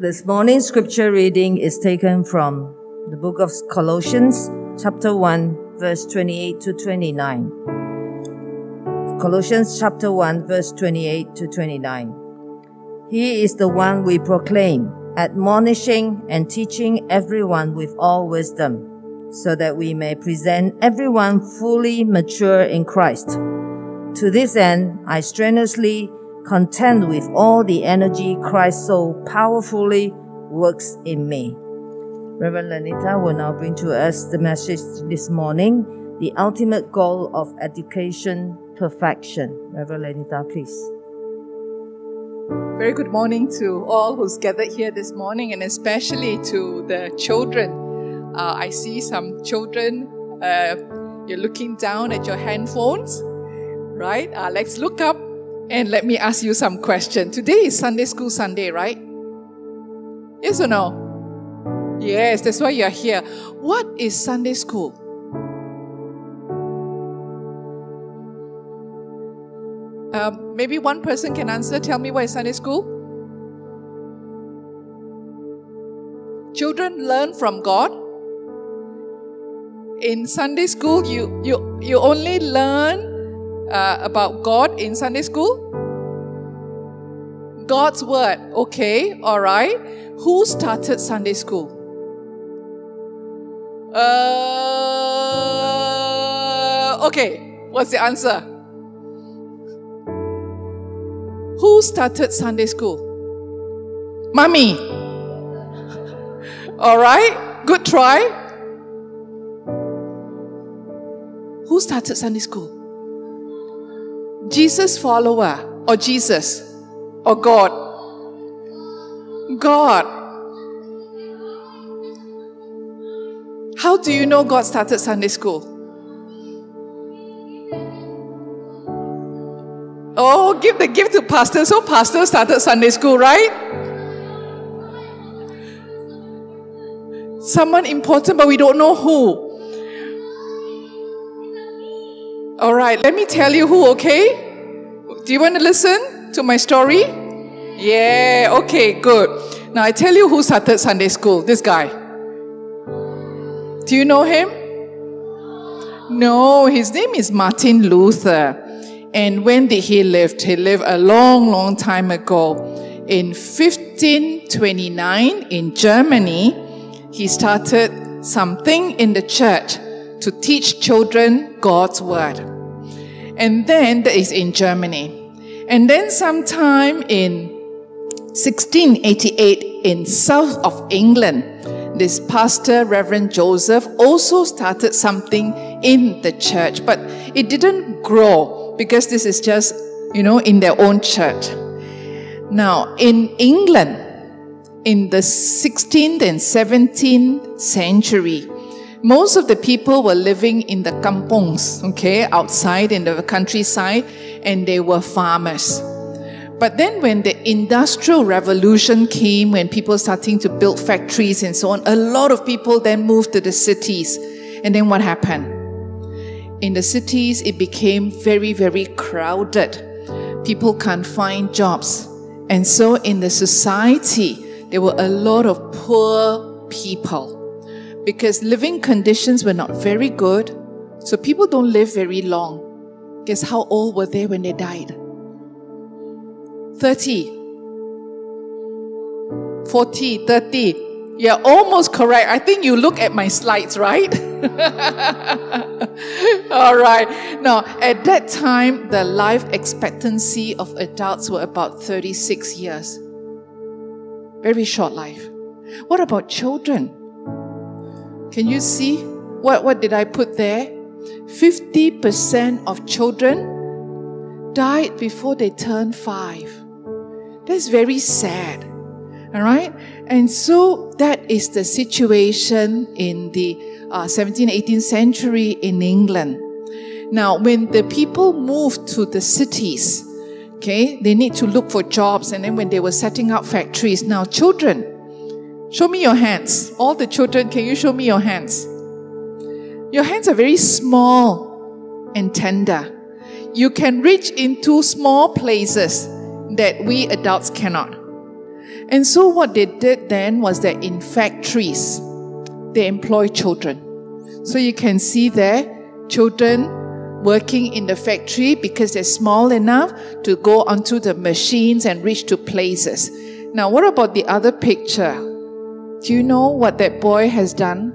This morning's scripture reading is taken from the book of Colossians, chapter 1, verse 28 to 29. Colossians chapter 1, verse 28 to 29. He is the one we proclaim, admonishing and teaching everyone with all wisdom, so that we may present everyone fully mature in Christ. To this end, I strenuously contend with all the energy Christ so powerfully works in me. Reverend Lenita will now bring to us the message this morning the ultimate goal of education perfection. Reverend Lenita, please. Very good morning to all who's gathered here this morning, and especially to the children. Uh, I see some children, uh, you're looking down at your handphones, right? Uh, let's look up and let me ask you some question. Today is Sunday School Sunday, right? Yes or no? Yes, that's why you're here. What is Sunday school? Um, maybe one person can answer. Tell me what is Sunday school? Children learn from God. In Sunday school, you you you only learn uh, about God in Sunday school? God's Word. Okay, all right. Who started Sunday school? Uh, okay, what's the answer? Who started Sunday school? Mommy. All right, good try. Who started Sunday school? Jesus follower or Jesus or God? God. How do you know God started Sunday school? Oh, give the gift to pastor. So pastor started Sunday school, right? Someone important, but we don't know who. All right, let me tell you who, okay? Do you want to listen to my story? Yeah, okay, good. Now I tell you who started Sunday school. This guy. Do you know him? No, his name is Martin Luther. And when did he live? He lived a long, long time ago. In 1529 in Germany, he started something in the church to teach children God's word. And then that is in Germany. And then sometime in 1688 in south of England, this pastor, Reverend Joseph, also started something in the church, but it didn't grow because this is just, you know, in their own church. Now, in England, in the 16th and 17th century, most of the people were living in the kampongs, okay, outside in the countryside, and they were farmers. But then when the industrial revolution came, when people starting to build factories and so on, a lot of people then moved to the cities. And then what happened? In the cities, it became very, very crowded. People can't find jobs. And so in the society, there were a lot of poor people because living conditions were not very good. So people don't live very long. Guess how old were they when they died? 30, 40, 30. You're almost correct. I think you look at my slides, right? All right. Now, at that time, the life expectancy of adults were about 36 years. Very short life. What about children? Can you see what, what did I put there? 50% of children died before they turned five. That's very sad. All right? And so that is the situation in the uh, 17th, 18th century in England. Now, when the people moved to the cities, okay, they need to look for jobs. And then when they were setting up factories, now children, Show me your hands. All the children, can you show me your hands? Your hands are very small and tender. You can reach into small places that we adults cannot. And so what they did then was that in factories, they employ children. So you can see there, children working in the factory because they're small enough to go onto the machines and reach to places. Now, what about the other picture? Do you know what that boy has done?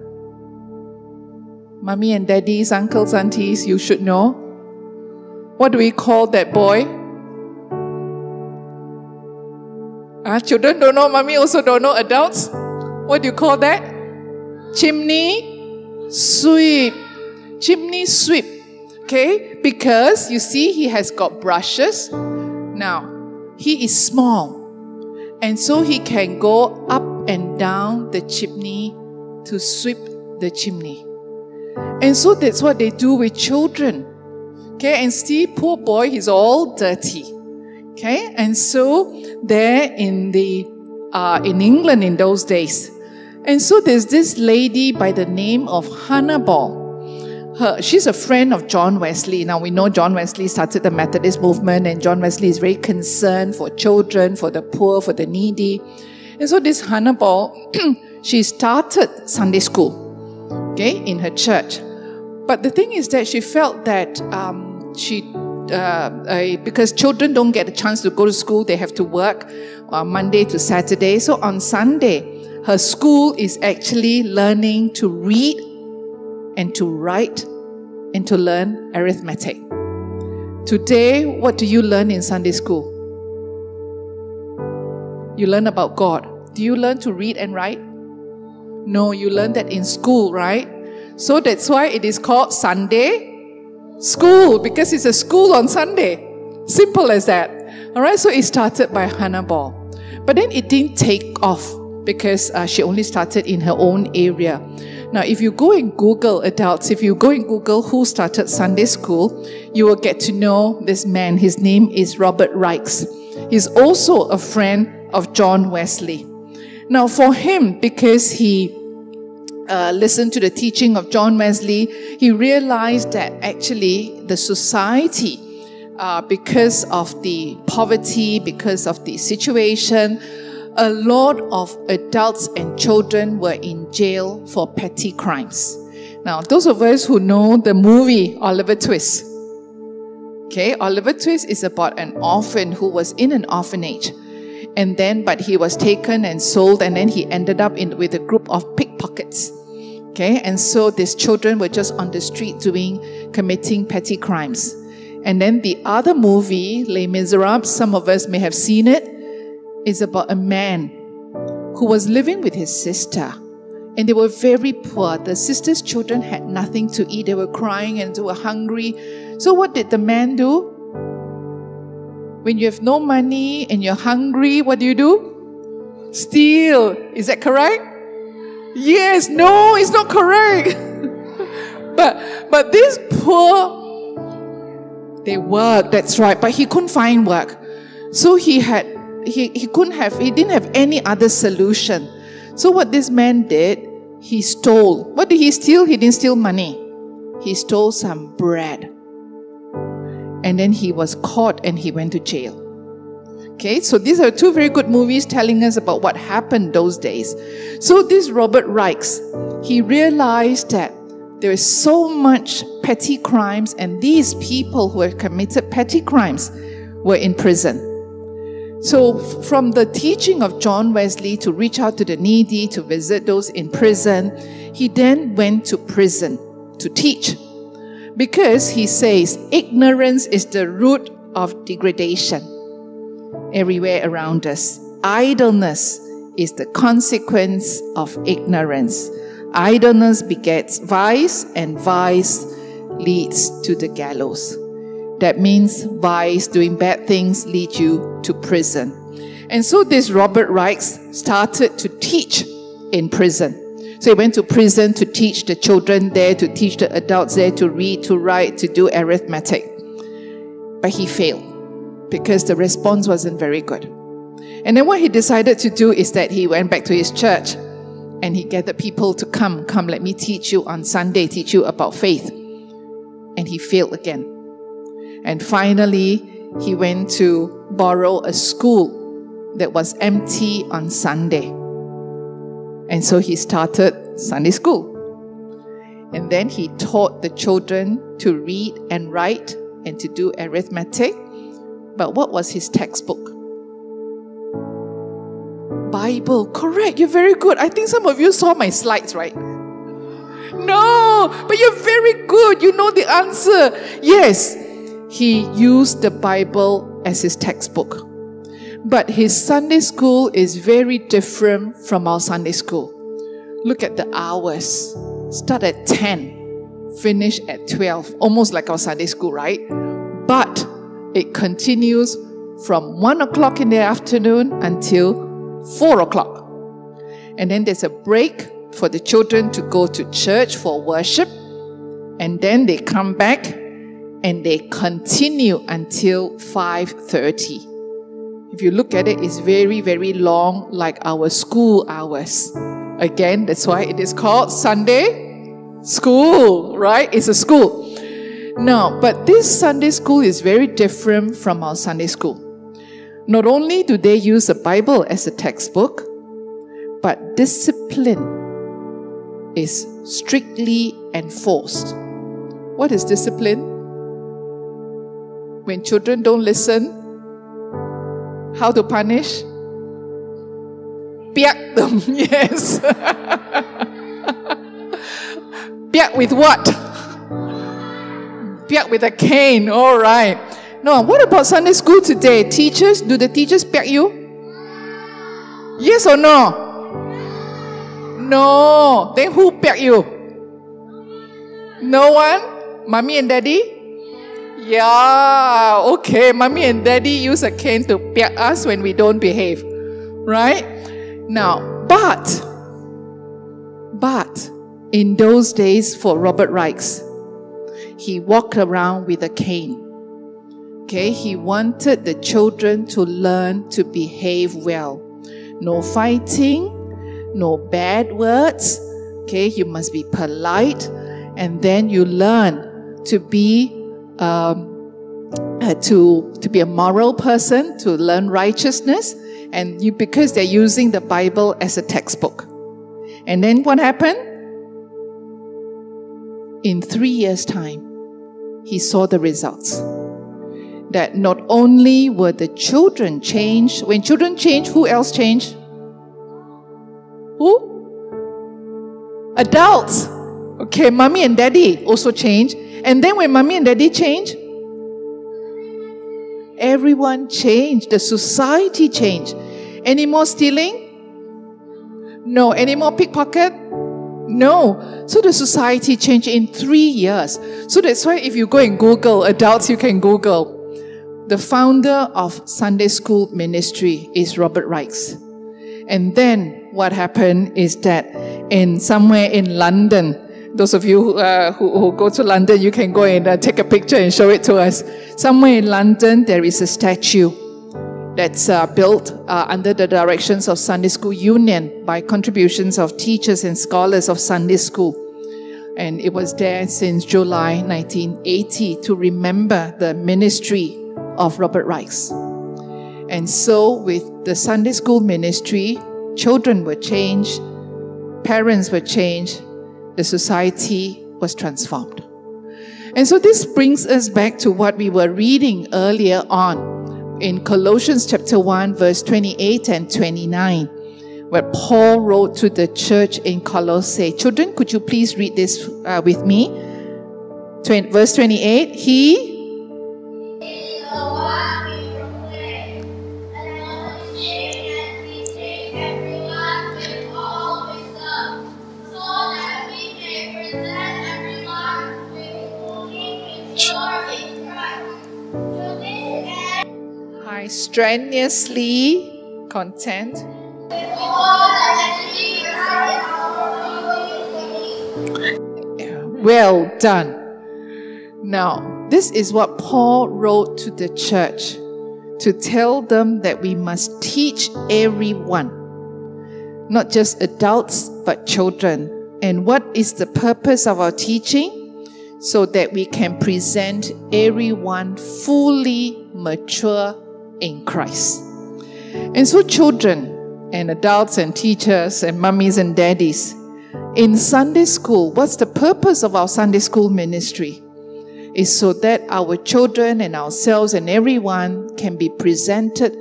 Mummy and daddies, uncles, aunties, you should know. What do we call that boy? Ah, children don't know, mommy also don't know, adults. What do you call that? Chimney sweep. Chimney sweep. Okay? Because you see, he has got brushes. Now, he is small. And so he can go up and down the chimney to sweep the chimney. And so that's what they do with children. Okay, and see, poor boy, he's all dirty. Okay, and so there in the uh, in England in those days, and so there's this lady by the name of Hannah Ball. Her, she's a friend of John Wesley. Now we know John Wesley started the Methodist movement, and John Wesley is very concerned for children, for the poor, for the needy. And so this Hannah Ball, she started Sunday school, okay, in her church. But the thing is that she felt that um, she, uh, uh, because children don't get a chance to go to school, they have to work uh, Monday to Saturday. So on Sunday, her school is actually learning to read and to write and to learn arithmetic. Today, what do you learn in Sunday school? You learn about God. Do you learn to read and write? No, you learn that in school, right? So that's why it is called Sunday school because it's a school on Sunday. Simple as that. All right, so it started by Hannah Ball. But then it didn't take off because uh, she only started in her own area. Now, if you go and Google adults, if you go and Google who started Sunday school, you will get to know this man. His name is Robert Raikes. He's also a friend of John Wesley. Now, for him, because he uh, listened to the teaching of John Wesley, he realized that actually the society, uh, because of the poverty, because of the situation, a lot of adults and children were in jail for petty crimes. Now, those of us who know the movie Oliver Twist, okay, Oliver Twist is about an orphan who was in an orphanage. And then, but he was taken and sold, and then he ended up in, with a group of pickpockets. Okay, and so these children were just on the street doing, committing petty crimes. And then the other movie, Les Miserables, some of us may have seen it, is about a man who was living with his sister. And they were very poor. The sister's children had nothing to eat. They were crying and they were hungry. So, what did the man do? When you have no money and you're hungry, what do you do? Steal. Is that correct? Yes, no, it's not correct. but but this poor they work, that's right, but he couldn't find work. So he had he, he couldn't have he didn't have any other solution. So what this man did, he stole. What did he steal? He didn't steal money. He stole some bread. And then he was caught and he went to jail. Okay, so these are two very good movies telling us about what happened those days. So this Robert Raikes, he realized that there is so much petty crimes, and these people who have committed petty crimes were in prison. So, from the teaching of John Wesley to reach out to the needy, to visit those in prison, he then went to prison to teach. Because he says ignorance is the root of degradation everywhere around us. Idleness is the consequence of ignorance. Idleness begets vice, and vice leads to the gallows. That means vice, doing bad things, lead you to prison. And so this Robert Raikes started to teach in prison. So he went to prison to teach the children there, to teach the adults there to read, to write, to do arithmetic. But he failed because the response wasn't very good. And then what he decided to do is that he went back to his church and he gathered people to come, come, let me teach you on Sunday, teach you about faith. And he failed again. And finally, he went to borrow a school that was empty on Sunday. And so he started Sunday school. And then he taught the children to read and write and to do arithmetic. But what was his textbook? Bible. Correct. You're very good. I think some of you saw my slides, right? No, but you're very good. You know the answer. Yes, he used the Bible as his textbook. But his Sunday school is very different from our Sunday school. Look at the hours. Start at 10, finish at 12, almost like our Sunday school, right? But it continues from 1 o'clock in the afternoon until 4 o'clock. And then there's a break for the children to go to church for worship. And then they come back and they continue until 5:30. If you look at it, it's very, very long, like our school hours. Again, that's why it is called Sunday school, right? It's a school. Now, but this Sunday school is very different from our Sunday school. Not only do they use the Bible as a textbook, but discipline is strictly enforced. What is discipline? When children don't listen, how to punish? Piak them, yes. Piak with what? Piak with a cane, all right. No, what about Sunday school today? Teachers, do the teachers piak you? Yes or no? No. Then who piak you? No one? Mommy and daddy? Yeah, okay. Mommy and daddy use a cane to piak us when we don't behave. Right? Now, but, but, in those days for Robert Raikes, he walked around with a cane. Okay, he wanted the children to learn to behave well. No fighting, no bad words. Okay, you must be polite, and then you learn to be um, uh, to to be a moral person, to learn righteousness, and you because they're using the Bible as a textbook. And then what happened? In three years' time, he saw the results. That not only were the children changed, when children change, who else changed? Who? Adults. Okay, mommy and daddy also change. And then when mommy and daddy change, everyone changed. The society changed. Any more stealing? No. Any more pickpocket? No. So the society changed in three years. So that's why if you go and Google, adults, you can Google. The founder of Sunday School Ministry is Robert Raikes. And then what happened is that in somewhere in London, those of you uh, who, who, go to London, you can go and uh, take a picture and show it to us. Somewhere in London, there is a statue that's uh, built uh, under the directions of Sunday School Union by contributions of teachers and scholars of Sunday School. And it was there since July 1980 to remember the ministry of Robert Raikes. And so, with the Sunday School ministry, children were changed, parents were changed, the society was transformed. And so this brings us back to what we were reading earlier on in Colossians chapter 1, verse 28 and 29, where Paul wrote to the church in Colossae. Children, could you please read this uh, with me? verse 28 He strenuously content. Well done. Now, this is what Paul wrote to the church to tell them that we must teach everyone, not just adults, but children. And what is the purpose of our teaching? So that we can present everyone fully mature in Christ. And so, children and adults and teachers and mummies and daddies, in Sunday school, what's the purpose of our Sunday school ministry? Is so that our children and ourselves and everyone can be presented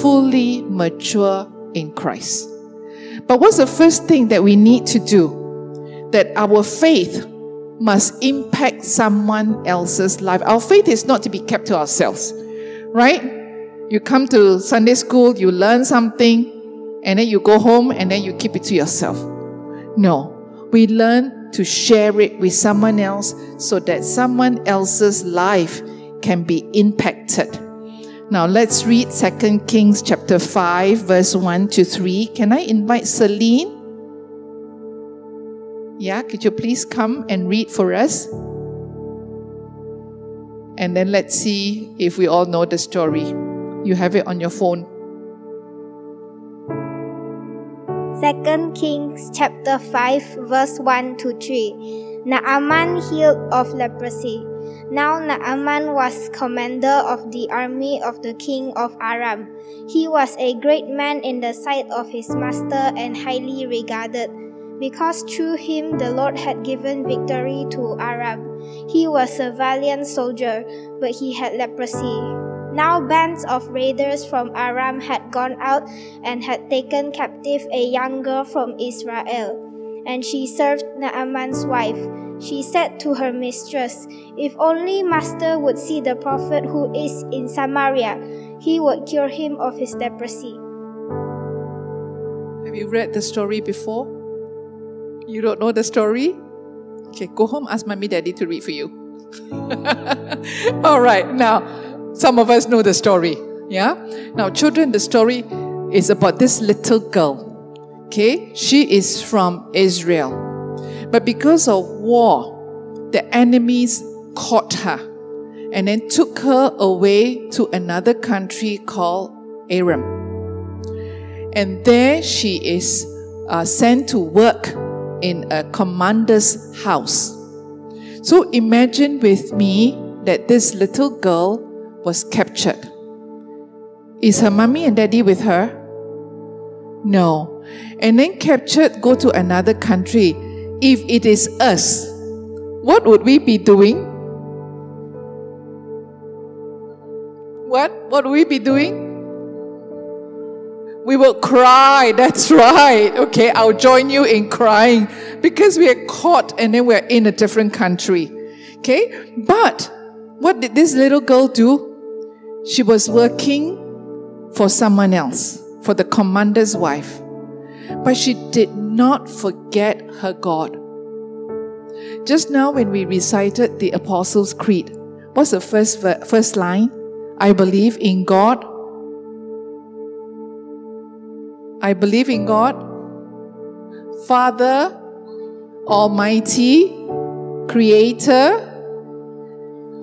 fully mature in Christ. But what's the first thing that we need to do? That our faith must impact someone else's life. Our faith is not to be kept to ourselves, right? You come to Sunday school, you learn something, and then you go home and then you keep it to yourself. No, we learn to share it with someone else so that someone else's life can be impacted. Now let's read 2 Kings chapter 5 verse 1 to 3. Can I invite Celine? Yeah, could you please come and read for us? And then let's see if we all know the story. You have it on your phone. Second Kings chapter 5 verse 1 to 3. Naaman healed of leprosy. Now Naaman was commander of the army of the king of Aram. He was a great man in the sight of his master and highly regarded because through him the Lord had given victory to Aram. He was a valiant soldier, but he had leprosy. Now bands of raiders from Aram had gone out and had taken captive a young girl from Israel, and she served Naaman's wife. She said to her mistress, If only master would see the prophet who is in Samaria, he would cure him of his leprosy. Have you read the story before? You don't know the story? Okay, go home, ask mommy, daddy to read for you. All right, now, some of us know the story. Yeah? Now, children, the story is about this little girl. Okay? She is from Israel. But because of war, the enemies caught her and then took her away to another country called Aram. And there she is uh, sent to work in a commander's house. So imagine with me that this little girl was captured. Is her mommy and daddy with her? No. And then captured, go to another country. If it is us, what would we be doing? What? What would we be doing? We will cry. That's right. Okay, I'll join you in crying because we are caught and then we're in a different country. Okay, but what did this little girl do? She was working for someone else, for the commander's wife. But she did not forget her God. Just now, when we recited the Apostles' Creed, what's the first, first line? I believe in God, I believe in God, Father, Almighty, Creator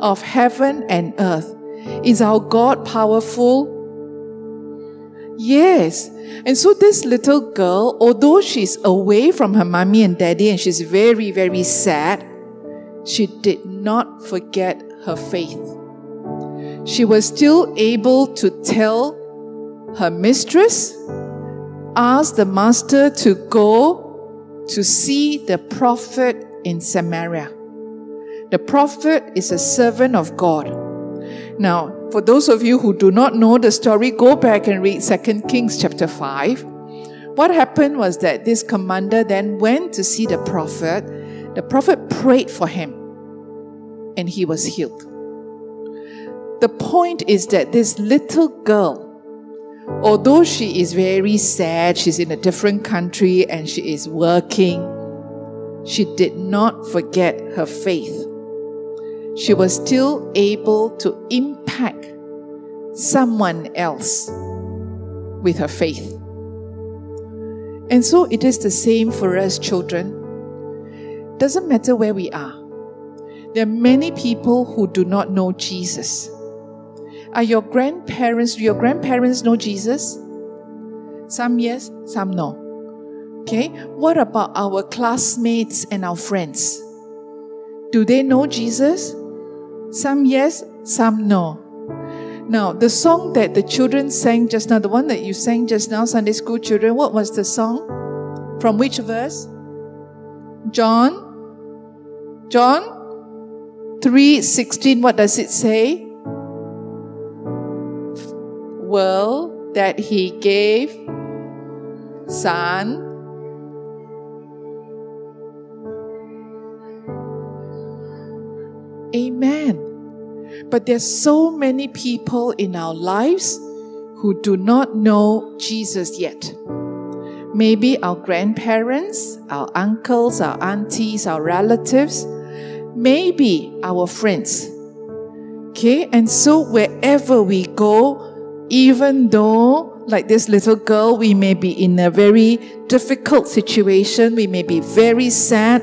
of heaven and earth. Is our God powerful? Yes. And so this little girl, although she's away from her mommy and daddy and she's very, very sad, she did not forget her faith. She was still able to tell her mistress ask the master to go to see the prophet in Samaria. The prophet is a servant of God. Now, for those of you who do not know the story, go back and read 2 Kings chapter 5. What happened was that this commander then went to see the prophet. The prophet prayed for him and he was healed. The point is that this little girl although she is very sad, she's in a different country and she is working, she did not forget her faith. She was still able to impact someone else with her faith. And so it is the same for us, children. Doesn't matter where we are. There are many people who do not know Jesus. Are your grandparents, do your grandparents know Jesus? Some yes, some no. Okay, what about our classmates and our friends? Do they know Jesus? Some yes, some no. Now, the song that the children sang just now, the one that you sang just now, Sunday school children, what was the song? From which verse? John? John 3:16 what does it say? Well, that he gave son Amen. But there's so many people in our lives who do not know Jesus yet. Maybe our grandparents, our uncles, our aunties, our relatives, maybe our friends. Okay, and so wherever we go, even though, like this little girl, we may be in a very difficult situation, we may be very sad,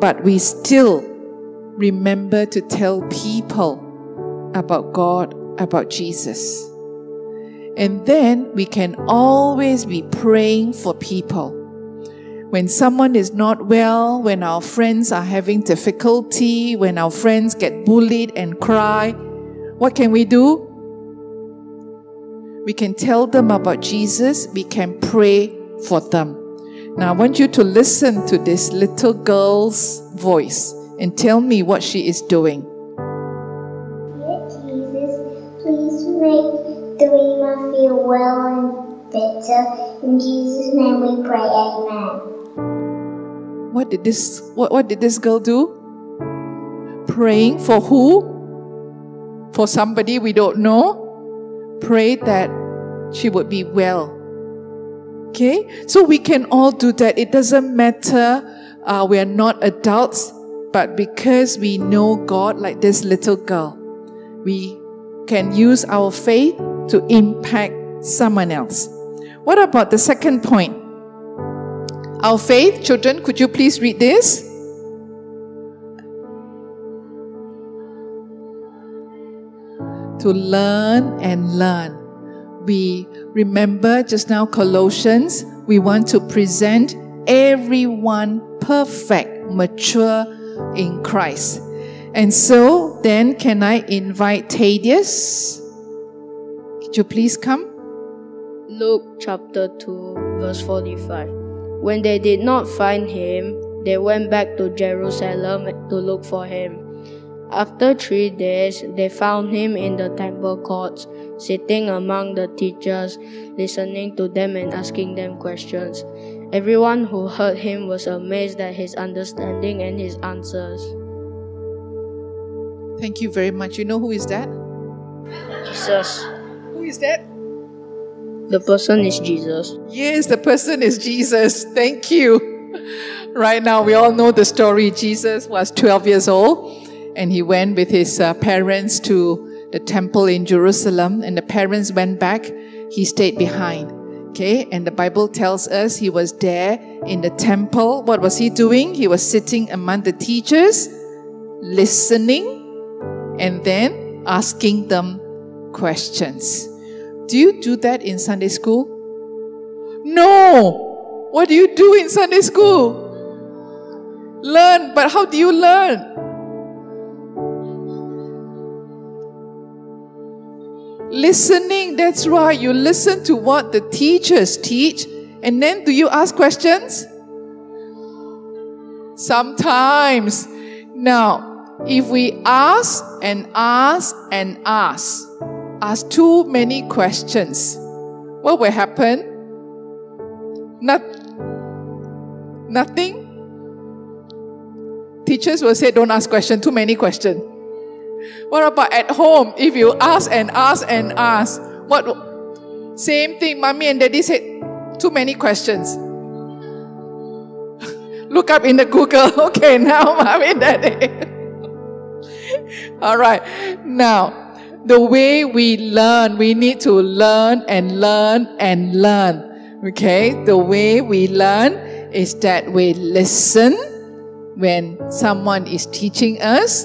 but we still remember to tell people about God, about Jesus. And then we can always be praying for people. When someone is not well, when our friends are having difficulty, when our friends get bullied and cry, what can we do? We can tell them about Jesus, we can pray for them. Now, I want you to listen to this little girl's voice and tell me what she is doing. Dear Jesus, please make Dorima feel well and better. In Jesus' name we pray, Amen. What did this what, what did this girl do? Praying for who? For somebody we don't know? Pray that she would be well. Okay? So we can all do that. It doesn't matter. Uh, we are not adults. But because we know God like this little girl, we can use our faith to impact someone else. What about the second point? Our faith, children, could you please read this? To learn and learn. We remember just now Colossians, we want to present everyone perfect, mature, in Christ. And so then can I invite Thaddeus? Could you please come? Luke chapter 2, verse 45. When they did not find him, they went back to Jerusalem to look for him. After three days, they found him in the temple courts, sitting among the teachers, listening to them and asking them questions. Everyone who heard him was amazed at his understanding and his answers. Thank you very much. You know who is that? Jesus. Who is that? The person is Jesus. Yes, the person is Jesus. Thank you. Right now, we all know the story. Jesus was 12 years old and he went with his uh, parents to the temple in Jerusalem, and the parents went back. He stayed behind. Okay, and the Bible tells us he was there in the temple. What was he doing? He was sitting among the teachers, listening, and then asking them questions. Do you do that in Sunday school? No! What do you do in Sunday school? Learn, but how do you learn? Listening, that's right. You listen to what the teachers teach, and then do you ask questions? Sometimes. Now, if we ask and ask and ask, ask too many questions, what will happen? Not, nothing. Teachers will say, don't ask questions, too many questions. What about at home? If you ask and ask and ask, what? Same thing. Mommy and daddy said, too many questions. Look up in the Google. Okay, now mommy and daddy. All right. Now, the way we learn, we need to learn and learn and learn. Okay? The way we learn is that we listen when someone is teaching us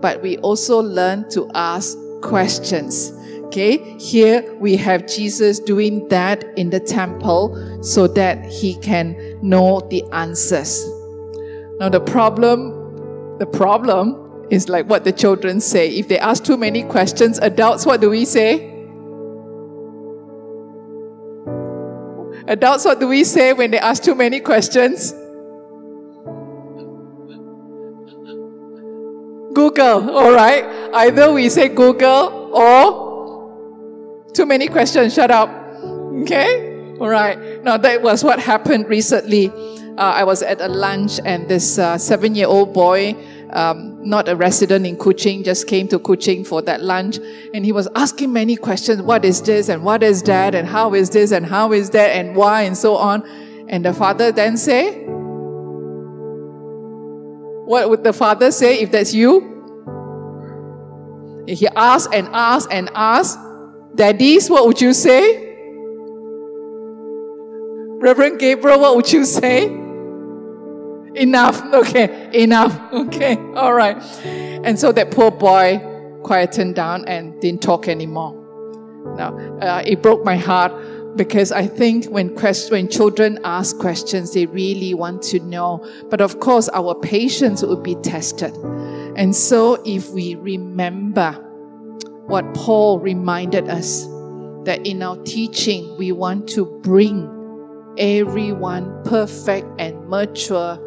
but we also learn to ask questions. Okay, here we have Jesus doing that in the temple so that he can know the answers. Now, the problem, the problem is like what the children say. If they ask too many questions, adults, what do we say? Adults, what do we say when they ask too many questions? Google, all right? Either we say Google or too many questions, shut up. Okay? All right. Now, that was what happened recently. Uh, I was at a lunch and this uh, seven year old boy um, not a resident in Kuching, just came to Kuching for that lunch. And he was asking many questions. What is this? And what is that? And how is this? And how is that? And why? And so on. And the father then say, what would the father say if that's you? He asked and asked and asked, Daddies, what would you say? Reverend Gabriel, what would you say? Enough. Okay. Enough. Okay. All right. And so that poor boy quietened down and didn't talk anymore. Now, uh, it broke my heart because I think when, quest- when children ask questions, they really want to know. But of course, our patience would be tested. And so, if we remember what Paul reminded us, that in our teaching, we want to bring everyone perfect and mature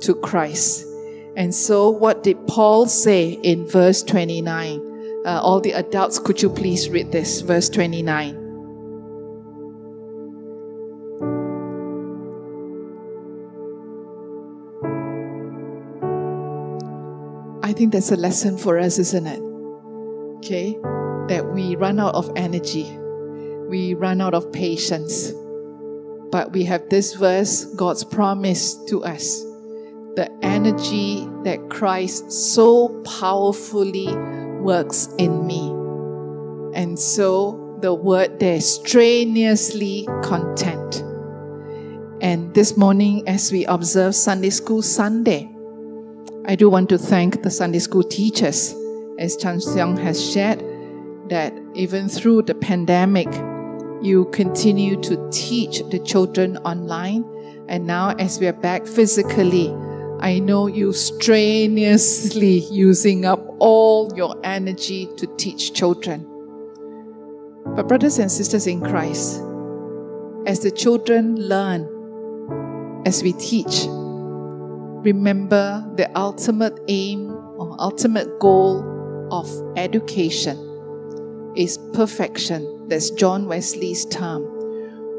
to Christ. And so, what did Paul say in verse 29? Uh, all the adults, could you please read this? Verse 29. Think that's a lesson for us, isn't it? Okay? That we run out of energy, we run out of patience. But we have this verse, God's promise to us the energy that Christ so powerfully works in me. And so the word there, strenuously content. And this morning, as we observe Sunday School Sunday, I do want to thank the Sunday School teachers, as Chan Seong has shared, that even through the pandemic, you continue to teach the children online. And now, as we are back physically, I know you strenuously using up all your energy to teach children. But, brothers and sisters in Christ, as the children learn, as we teach, remember the ultimate aim or ultimate goal of education is perfection. That's John Wesley's term.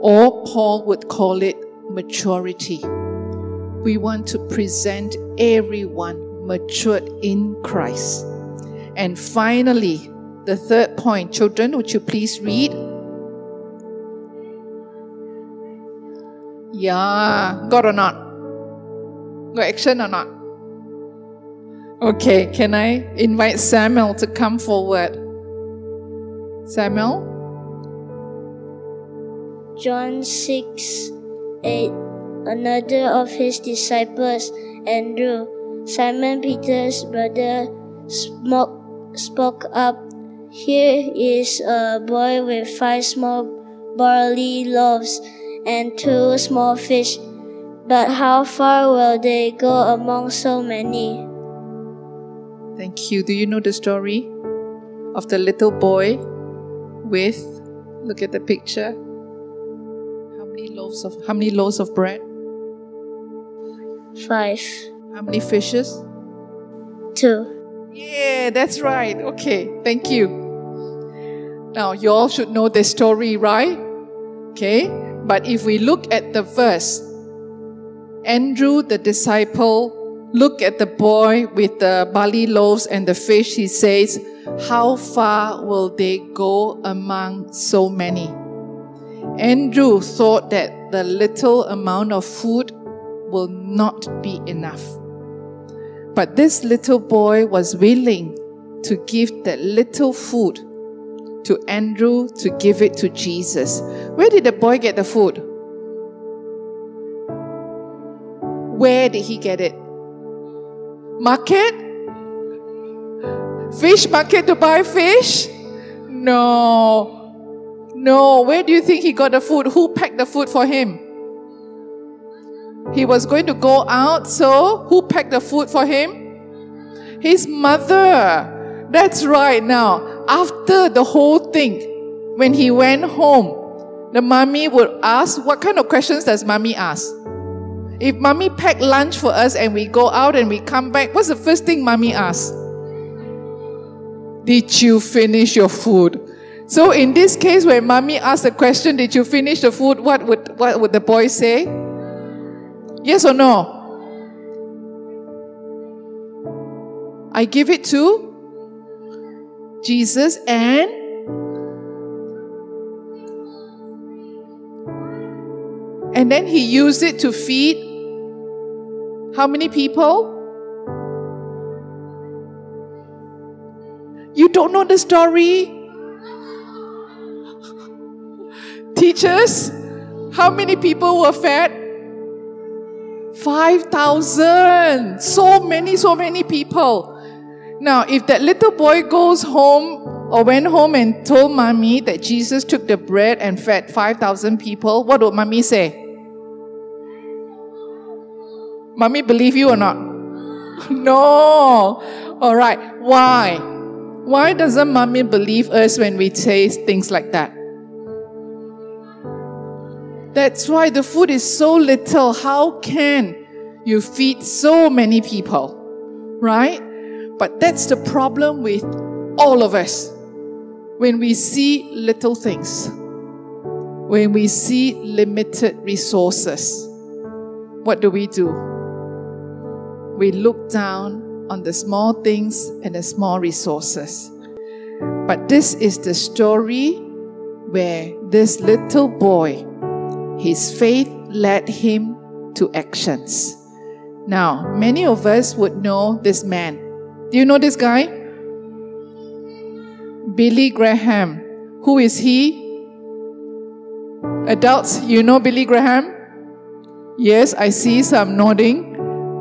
Or Paul would call it maturity we want to present everyone matured in Christ. And finally, the third point, children, would you please read? Yeah, got or not? Got action or not? Okay, can I invite Samuel to come forward? Samuel? John 6 8 another of his disciples, Andrew, Simon Peter's brother, spoke up. Here is a boy with five small barley loaves and two small fish. But how far will they go among so many? Thank you. Do you know the story of the little boy with, look at the picture, how many loaves of, how many loaves of bread? Five. How many fishes? Two. Yeah, that's right. Okay, thank you. Now, you all should know the story, right? Okay, but if we look at the verse, Andrew, the disciple, look at the boy with the barley loaves and the fish. He says, How far will they go among so many? Andrew thought that the little amount of food will not be enough. But this little boy was willing to give that little food to Andrew to give it to Jesus. Where did the boy get the food? Where did he get it? Market? Fish market to buy fish? No. No. Where do you think he got the food? Who packed the food for him? He was going to go out, so who packed the food for him? His mother. That's right now. After the whole thing, when he went home, the mommy would ask, what kind of questions does mommy ask? If mommy packed lunch for us and we go out and we come back, what's the first thing mommy asks? Did you finish your food? So in this case, when mommy asks the question, Did you finish the food? What would what would the boy say? Yes or no? I give it to Jesus and and then he used it to feed how many people? You don't know the story? Teachers, how many people were fed? 5,000. So many, so many people. Now, if that little boy goes home or went home and told mommy that Jesus took the bread and fed 5,000 people, what would mommy say? Mommy believe you or not? no. All right. Why? Why doesn't mommy believe us when we say things like that? That's why the food is so little. How can you feed so many people? Right? But that's the problem with all of us. When we see little things, when we see limited resources, what do we do? We look down on the small things and the small resources. But this is the story where this little boy, his faith led him to actions. Now, many of us would know this man. Do you know this guy? Billy Graham. Who is he? Adults, you know Billy Graham? Yes, I see some nodding.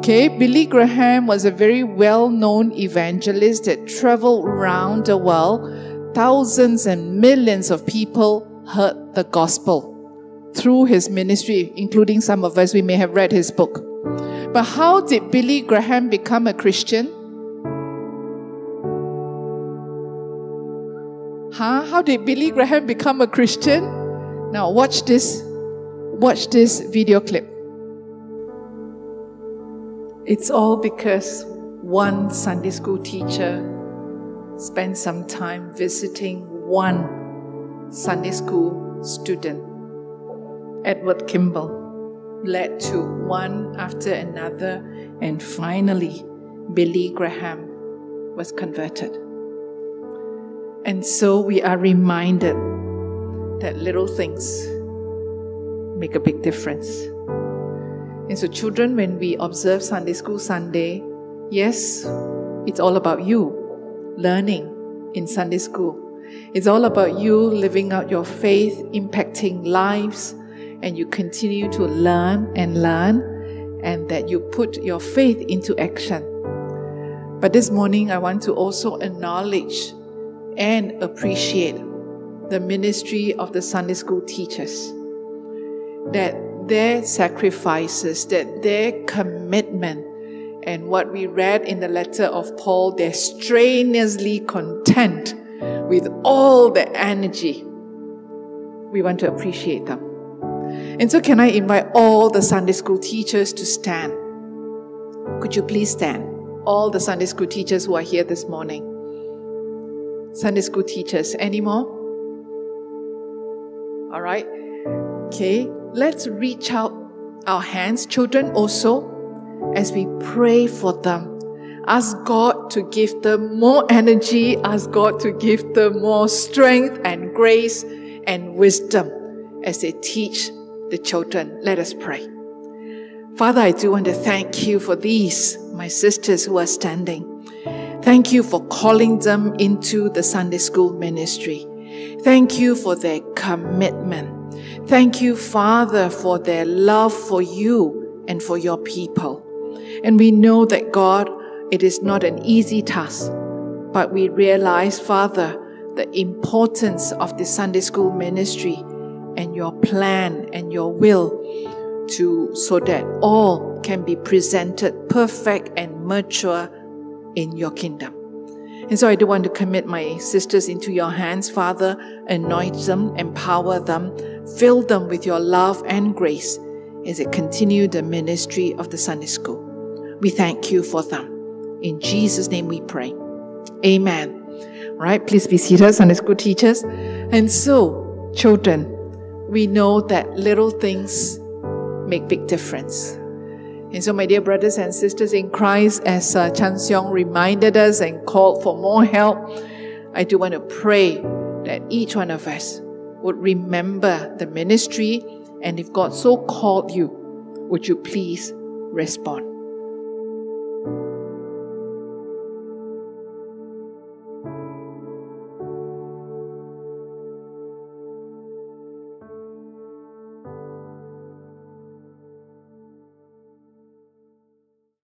Okay, Billy Graham was a very well known evangelist that traveled around the world. Thousands and millions of people heard the gospel through his ministry, including some of us, we may have read his book. But how did Billy Graham become a Christian? Huh? How did Billy Graham become a Christian? Now watch this watch this video clip. It's all because one Sunday school teacher spent some time visiting one Sunday school student. Edward Kimball led to one after another, and finally, Billy Graham was converted. And so we are reminded that little things make a big difference. And so, children, when we observe Sunday School Sunday, yes, it's all about you learning in Sunday school. It's all about you living out your faith, impacting lives, and you continue to learn and learn, and that you put your faith into action. But this morning, I want to also acknowledge and appreciate the ministry of the Sunday school teachers. That their sacrifices, that their commitment, and what we read in the letter of Paul, they're strenuously content with all the energy. We want to appreciate them. And so, can I invite all the Sunday school teachers to stand? Could you please stand? All the Sunday school teachers who are here this morning. Sunday school teachers, any more? All right. Okay let's reach out our hands, children also, as we pray for them. Ask God to give them more energy, ask God to give them more strength and grace and wisdom as they teach the children. Let us pray. Father, I do want to thank you for these, my sisters who are standing. Thank you for calling them into the Sunday school ministry. Thank you for their commitment. Thank you, Father, for their love for you and for your people. And we know that, God, it is not an easy task, but we realize, Father, the importance of the Sunday school ministry and your plan and your will to so that all can be presented perfect and mature in your kingdom. And so I do want to commit my sisters into your hands, Father. Anoint them, empower them, fill them with your love and grace as they continue the ministry of the Sunday school. We thank you for them. In Jesus' name we pray. Amen. Right? please be seated, Sunday school teachers. And so, children, we know that little things make big difference. And so, my dear brothers and sisters in Christ, as uh, Chan Seong reminded us and called for more help, I do want to pray that each one of us would remember the ministry, and if God so called you, would you please respond?